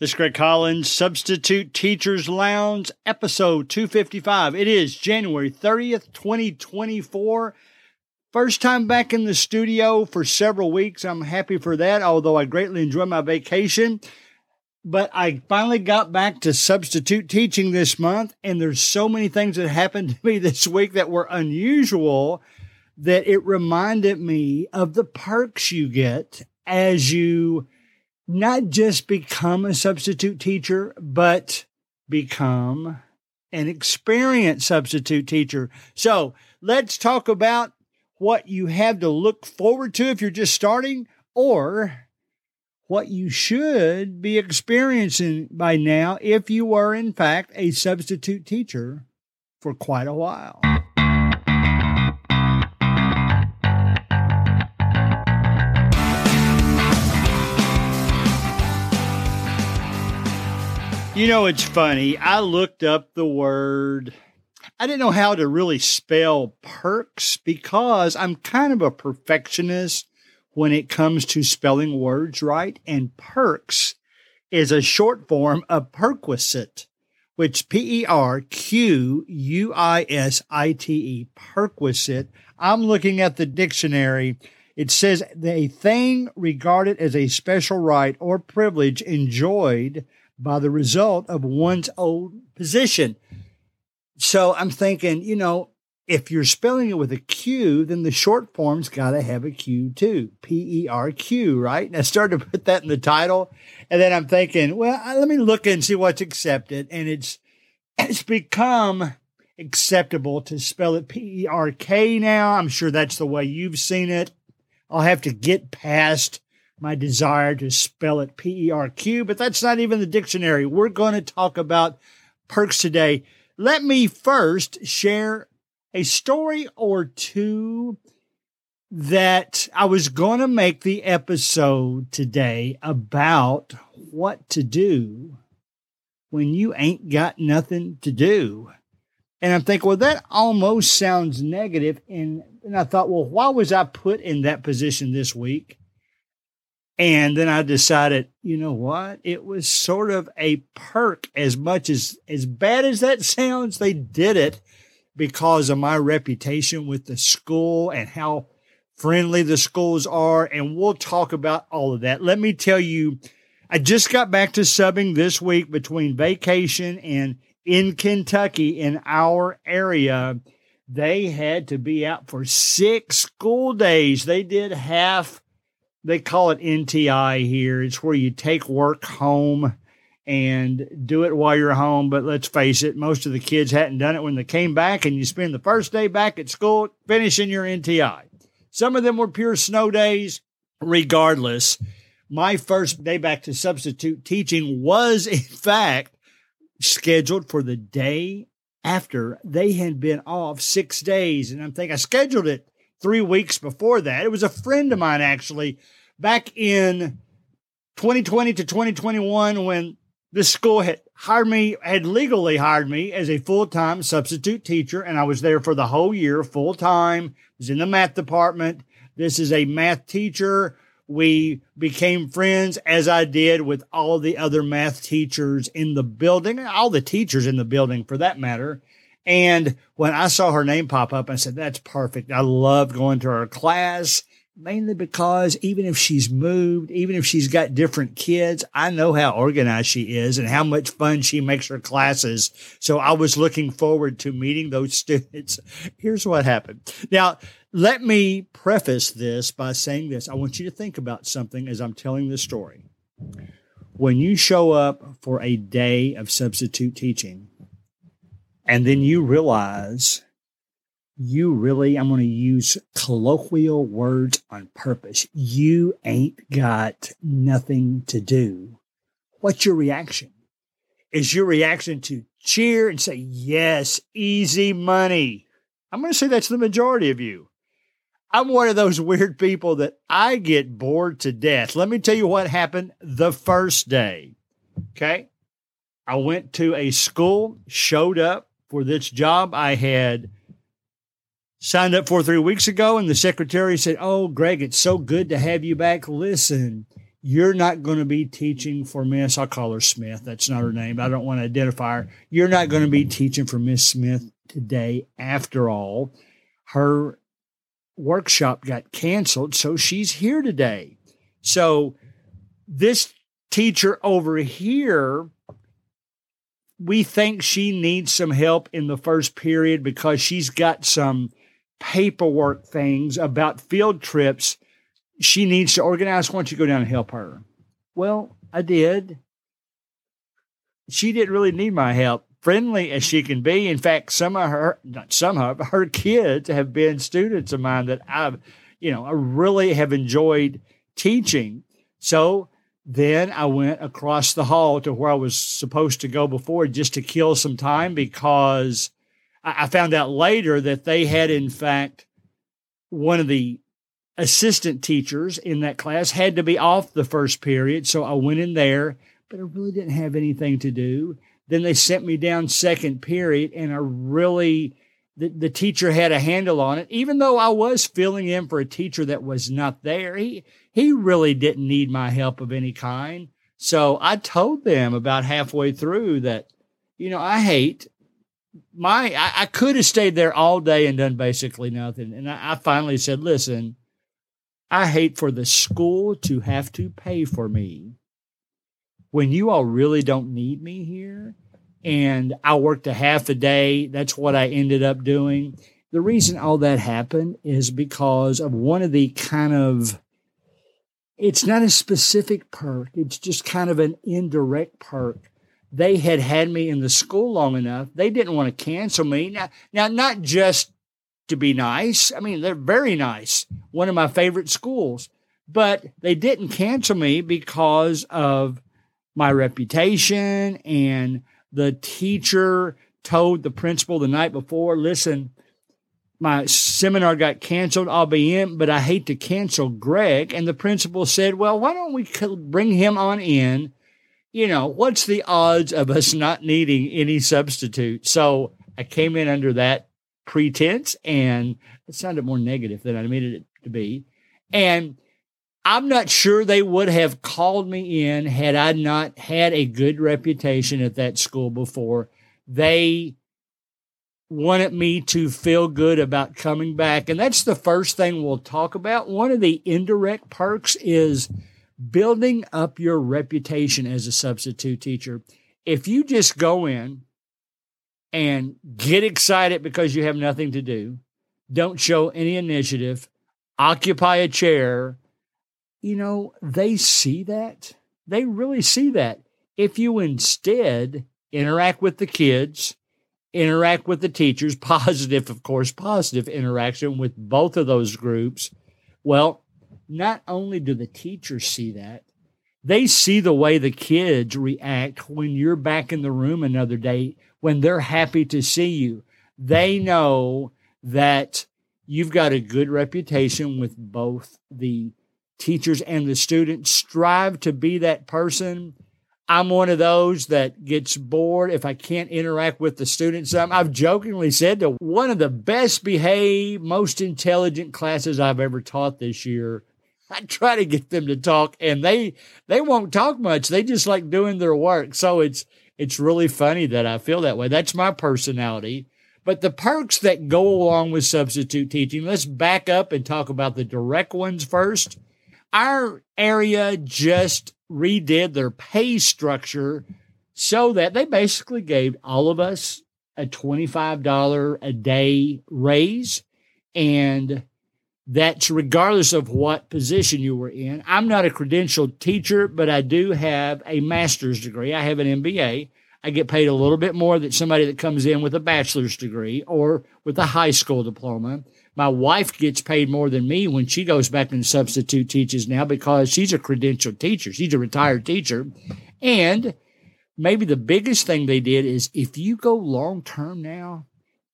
This is Greg Collins, Substitute Teachers Lounge, episode 255. It is January 30th, 2024. First time back in the studio for several weeks. I'm happy for that, although I greatly enjoyed my vacation. But I finally got back to substitute teaching this month, and there's so many things that happened to me this week that were unusual that it reminded me of the perks you get as you not just become a substitute teacher, but become an experienced substitute teacher. So let's talk about what you have to look forward to if you're just starting or what you should be experiencing by now if you are, in fact, a substitute teacher for quite a while. You know, it's funny. I looked up the word. I didn't know how to really spell perks because I'm kind of a perfectionist when it comes to spelling words right. And perks is a short form of perquisite, which P E R Q U I S I T E, perquisite. I'm looking at the dictionary. It says a thing regarded as a special right or privilege enjoyed by the result of one's old position. So I'm thinking, you know, if you're spelling it with a Q, then the short form's got to have a Q too. P E R Q, right? And I started to put that in the title. And then I'm thinking, well, let me look and see what's accepted. And it's, it's become acceptable to spell it P E R K now. I'm sure that's the way you've seen it. I'll have to get past my desire to spell it P E R Q, but that's not even the dictionary. We're going to talk about perks today. Let me first share a story or two that I was going to make the episode today about what to do when you ain't got nothing to do. And I'm thinking, well, that almost sounds negative. And, and I thought, well, why was I put in that position this week? And then I decided, you know what? It was sort of a perk as much as, as bad as that sounds, they did it because of my reputation with the school and how friendly the schools are. And we'll talk about all of that. Let me tell you, I just got back to subbing this week between vacation and in Kentucky in our area. They had to be out for six school days. They did half they call it NTI here. It's where you take work home and do it while you're home. But let's face it, most of the kids hadn't done it when they came back, and you spend the first day back at school finishing your NTI. Some of them were pure snow days. Regardless, my first day back to substitute teaching was, in fact, scheduled for the day after they had been off six days. And I'm thinking I scheduled it three weeks before that. It was a friend of mine actually back in 2020 to 2021 when this school had hired me, had legally hired me as a full time substitute teacher. And I was there for the whole year, full time, was in the math department. This is a math teacher. We became friends as I did with all the other math teachers in the building, all the teachers in the building for that matter. And when I saw her name pop up, I said, that's perfect. I love going to her class mainly because even if she's moved, even if she's got different kids, I know how organized she is and how much fun she makes her classes. So I was looking forward to meeting those students. Here's what happened. Now, let me preface this by saying this. I want you to think about something as I'm telling this story. When you show up for a day of substitute teaching, and then you realize you really, I'm going to use colloquial words on purpose. You ain't got nothing to do. What's your reaction? Is your reaction to cheer and say, yes, easy money? I'm going to say that's the majority of you. I'm one of those weird people that I get bored to death. Let me tell you what happened the first day. Okay. I went to a school, showed up, for this job I had signed up for three weeks ago. And the secretary said, Oh, Greg, it's so good to have you back. Listen, you're not going to be teaching for Miss, I'll call her Smith. That's not her name. I don't want to identify her. You're not going to be teaching for Miss Smith today. After all, her workshop got canceled. So she's here today. So this teacher over here, we think she needs some help in the first period because she's got some paperwork things about field trips she needs to organize. Why don't you go down and help her? Well, I did. She didn't really need my help, friendly as she can be. In fact, some of her, not some of her kids have been students of mine that I've, you know, I really have enjoyed teaching. So then I went across the hall to where I was supposed to go before just to kill some time because I found out later that they had, in fact, one of the assistant teachers in that class had to be off the first period. So I went in there, but I really didn't have anything to do. Then they sent me down second period, and I really, the, the teacher had a handle on it. Even though I was filling in for a teacher that was not there, he, he really didn't need my help of any kind. So I told them about halfway through that, you know, I hate my, I, I could have stayed there all day and done basically nothing. And I, I finally said, listen, I hate for the school to have to pay for me when you all really don't need me here. And I worked a half a day. That's what I ended up doing. The reason all that happened is because of one of the kind of, it's not a specific perk, it's just kind of an indirect perk. They had had me in the school long enough. They didn't want to cancel me. Now, now not just to be nice. I mean, they're very nice. One of my favorite schools. But they didn't cancel me because of my reputation and the teacher told the principal the night before, listen, my seminar got canceled. I'll be in, but I hate to cancel Greg. And the principal said, well, why don't we bring him on in? You know, what's the odds of us not needing any substitute? So I came in under that pretense and it sounded more negative than I needed it to be. And I'm not sure they would have called me in had I not had a good reputation at that school before. They wanted me to feel good about coming back. And that's the first thing we'll talk about. One of the indirect perks is building up your reputation as a substitute teacher. If you just go in and get excited because you have nothing to do. Don't show any initiative. Occupy a chair. You know, they see that. They really see that. If you instead interact with the kids, interact with the teachers, positive, of course, positive interaction with both of those groups, well, not only do the teachers see that, they see the way the kids react when you're back in the room another day when they're happy to see you. They know that you've got a good reputation with both the teachers and the students. Strive to be that person. I'm one of those that gets bored if I can't interact with the students. Um, I've jokingly said to one of the best behaved, most intelligent classes I've ever taught this year. I try to get them to talk and they they won't talk much. They just like doing their work. So it's it's really funny that I feel that way. That's my personality. But the perks that go along with substitute teaching, let's back up and talk about the direct ones first. Our area just redid their pay structure so that they basically gave all of us a $25 a day raise. And that's regardless of what position you were in. I'm not a credentialed teacher, but I do have a master's degree. I have an MBA. I get paid a little bit more than somebody that comes in with a bachelor's degree or with a high school diploma. My wife gets paid more than me when she goes back and substitute teaches now because she's a credentialed teacher. She's a retired teacher. And maybe the biggest thing they did is if you go long term now,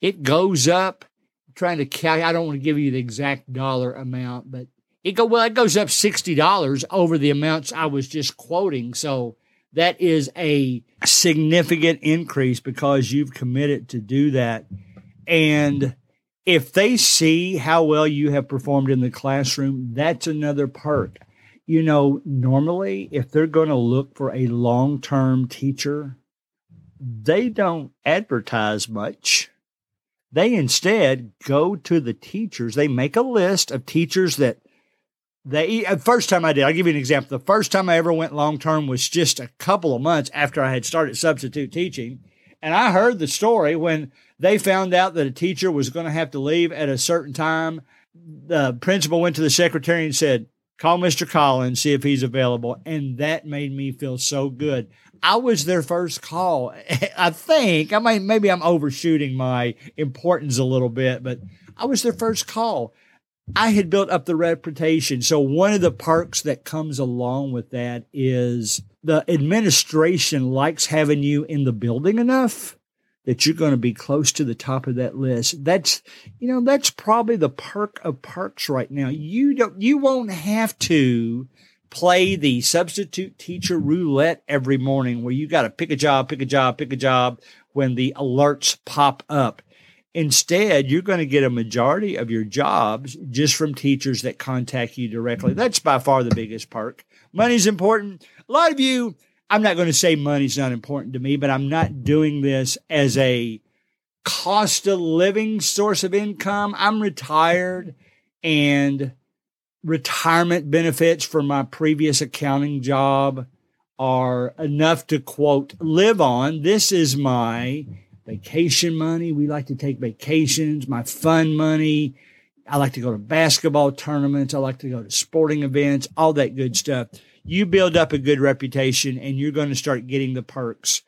it goes up I'm trying to. I don't want to give you the exact dollar amount, but it go well. It goes up sixty dollars over the amounts I was just quoting. So that is a significant increase because you've committed to do that. And if they see how well you have performed in the classroom, that's another perk. You know, normally, if they're going to look for a long term teacher, they don't advertise much. They instead go to the teachers. They make a list of teachers that they, the uh, first time I did, I'll give you an example. The first time I ever went long term was just a couple of months after I had started substitute teaching. And I heard the story when they found out that a teacher was going to have to leave at a certain time. The principal went to the secretary and said, Call Mr. Collins, see if he's available. And that made me feel so good. I was their first call. I think I mean maybe I'm overshooting my importance a little bit, but I was their first call. I had built up the reputation. So one of the perks that comes along with that is the administration likes having you in the building enough that you're going to be close to the top of that list. That's, you know, that's probably the perk of perks right now. You don't, you won't have to play the substitute teacher roulette every morning where you got to pick a job, pick a job, pick a job when the alerts pop up. Instead, you're going to get a majority of your jobs just from teachers that contact you directly. That's by far the biggest perk. Money's important. A lot of you, I'm not going to say money's not important to me, but I'm not doing this as a cost of living source of income. I'm retired and retirement benefits from my previous accounting job are enough to quote live on. This is my vacation money. We like to take vacations, my fun money. I like to go to basketball tournaments. I like to go to sporting events, all that good stuff. You build up a good reputation and you're going to start getting the perks.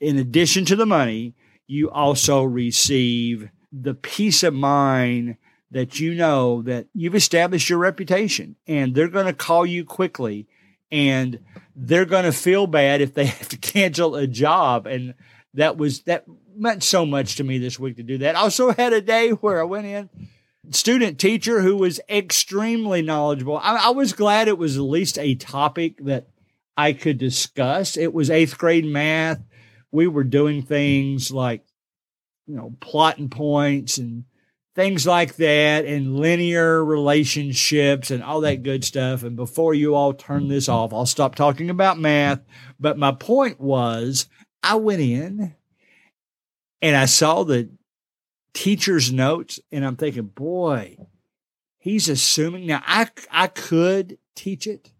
In addition to the money, you also receive the peace of mind that you know that you've established your reputation and they're going to call you quickly and they're going to feel bad if they have to cancel a job and that was that meant so much to me this week to do that. I also had a day where I went in student teacher who was extremely knowledgeable. I, I was glad it was at least a topic that I could discuss. It was eighth grade math. We were doing things like, you know, plotting points and things like that and linear relationships and all that good stuff. And before you all turn this off, I'll stop talking about math. But my point was, I went in and I saw the teacher's notes and I'm thinking, boy, he's assuming now I, I could teach it,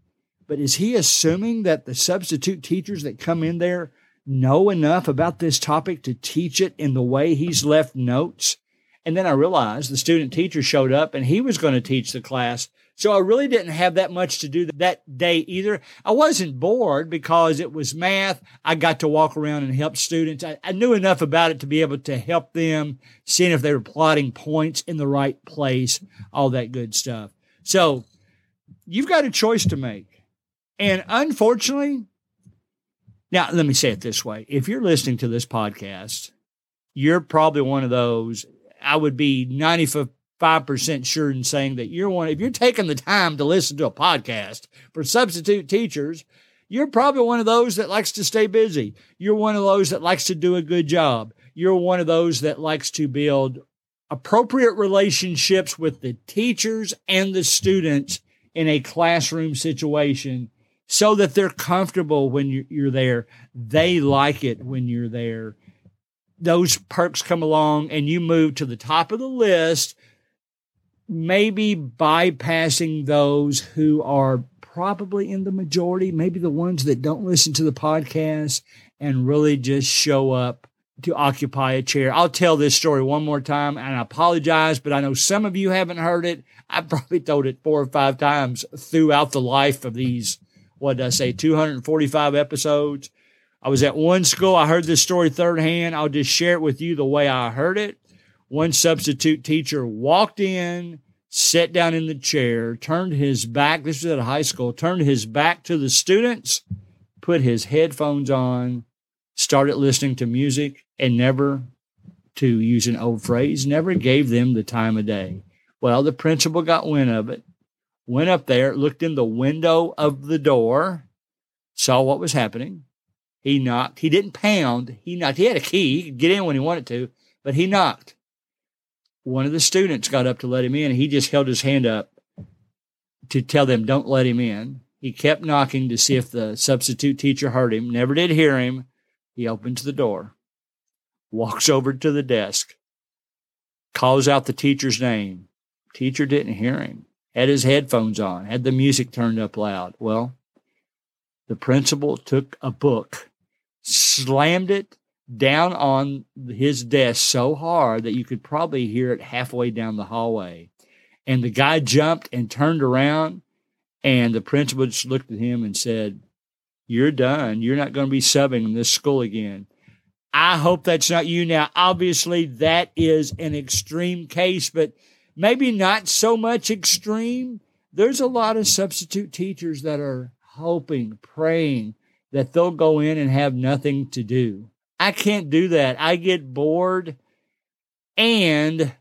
but is he assuming that the substitute teachers that come in there know enough about this topic to teach it in the way he's left notes? And then I realized the student teacher showed up and he was going to teach the class. So I really didn't have that much to do that day either. I wasn't bored because it was math. I got to walk around and help students. I, I knew enough about it to be able to help them, seeing if they were plotting points in the right place, all that good stuff. So you've got a choice to make. And unfortunately, now let me say it this way. If you're listening to this podcast, you're probably one of those I would be 95% sure in saying that you're one, if you're taking the time to listen to a podcast for substitute teachers, you're probably one of those that likes to stay busy. You're one of those that likes to do a good job. You're one of those that likes to build appropriate relationships with the teachers and the students in a classroom situation so that they're comfortable when you're there. They like it when you're there those perks come along and you move to the top of the list, maybe bypassing those who are probably in the majority, maybe the ones that don't listen to the podcast and really just show up to occupy a chair. I'll tell this story one more time and I apologize, but I know some of you haven't heard it. I probably told it four or five times throughout the life of these, what did I say, 245 episodes. I was at one school. I heard this story third hand. I'll just share it with you the way I heard it. One substitute teacher walked in, sat down in the chair, turned his back. This was at a high school, turned his back to the students, put his headphones on, started listening to music, and never, to use an old phrase, never gave them the time of day. Well, the principal got wind of it, went up there, looked in the window of the door, saw what was happening, he knocked. He didn't pound. He knocked. He had a key. He could get in when he wanted to, but he knocked. One of the students got up to let him in, he just held his hand up to tell them, don't let him in. He kept knocking to see if the substitute teacher heard him. Never did hear him. He opens the door, walks over to the desk, calls out the teacher's name. Teacher didn't hear him. Had his headphones on, had the music turned up loud. Well, the principal took a book, slammed it down on his desk so hard that you could probably hear it halfway down the hallway. And the guy jumped and turned around, and the principal just looked at him and said, You're done. You're not going to be subbing in this school again. I hope that's not you now. Obviously, that is an extreme case, but maybe not so much extreme. There's a lot of substitute teachers that are hoping, praying that they'll go in and have nothing to do. I can't do that. I get bored. And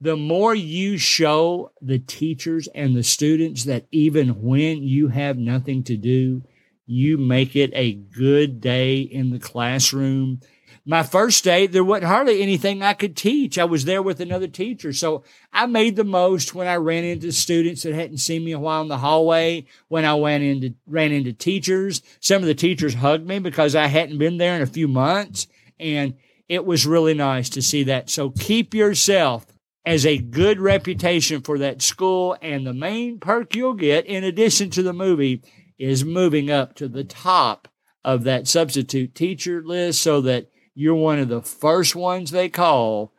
the more you show the teachers and the students that even when you have nothing to do, you make it a good day in the classroom my first day, there wasn't hardly anything I could teach. I was there with another teacher. So I made the most when I ran into students that hadn't seen me a while in the hallway, when I went into, ran into teachers. Some of the teachers hugged me because I hadn't been there in a few months. And it was really nice to see that. So keep yourself as a good reputation for that school. And the main perk you'll get, in addition to the movie, is moving up to the top of that substitute teacher list so that you're one of the first ones they call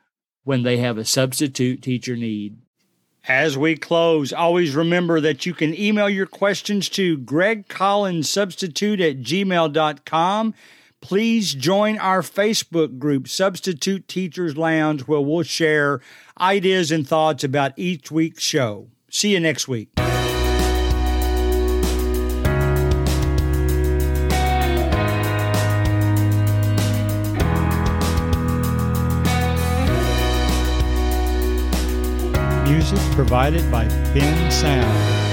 when they have a substitute teacher need. As we close, always remember that you can email your questions to gregcollinssubstitute at gmail.com. Please join our Facebook group, Substitute Teachers Lounge, where we'll share ideas and thoughts about each week's show. See you next week. Music provided by Bensound.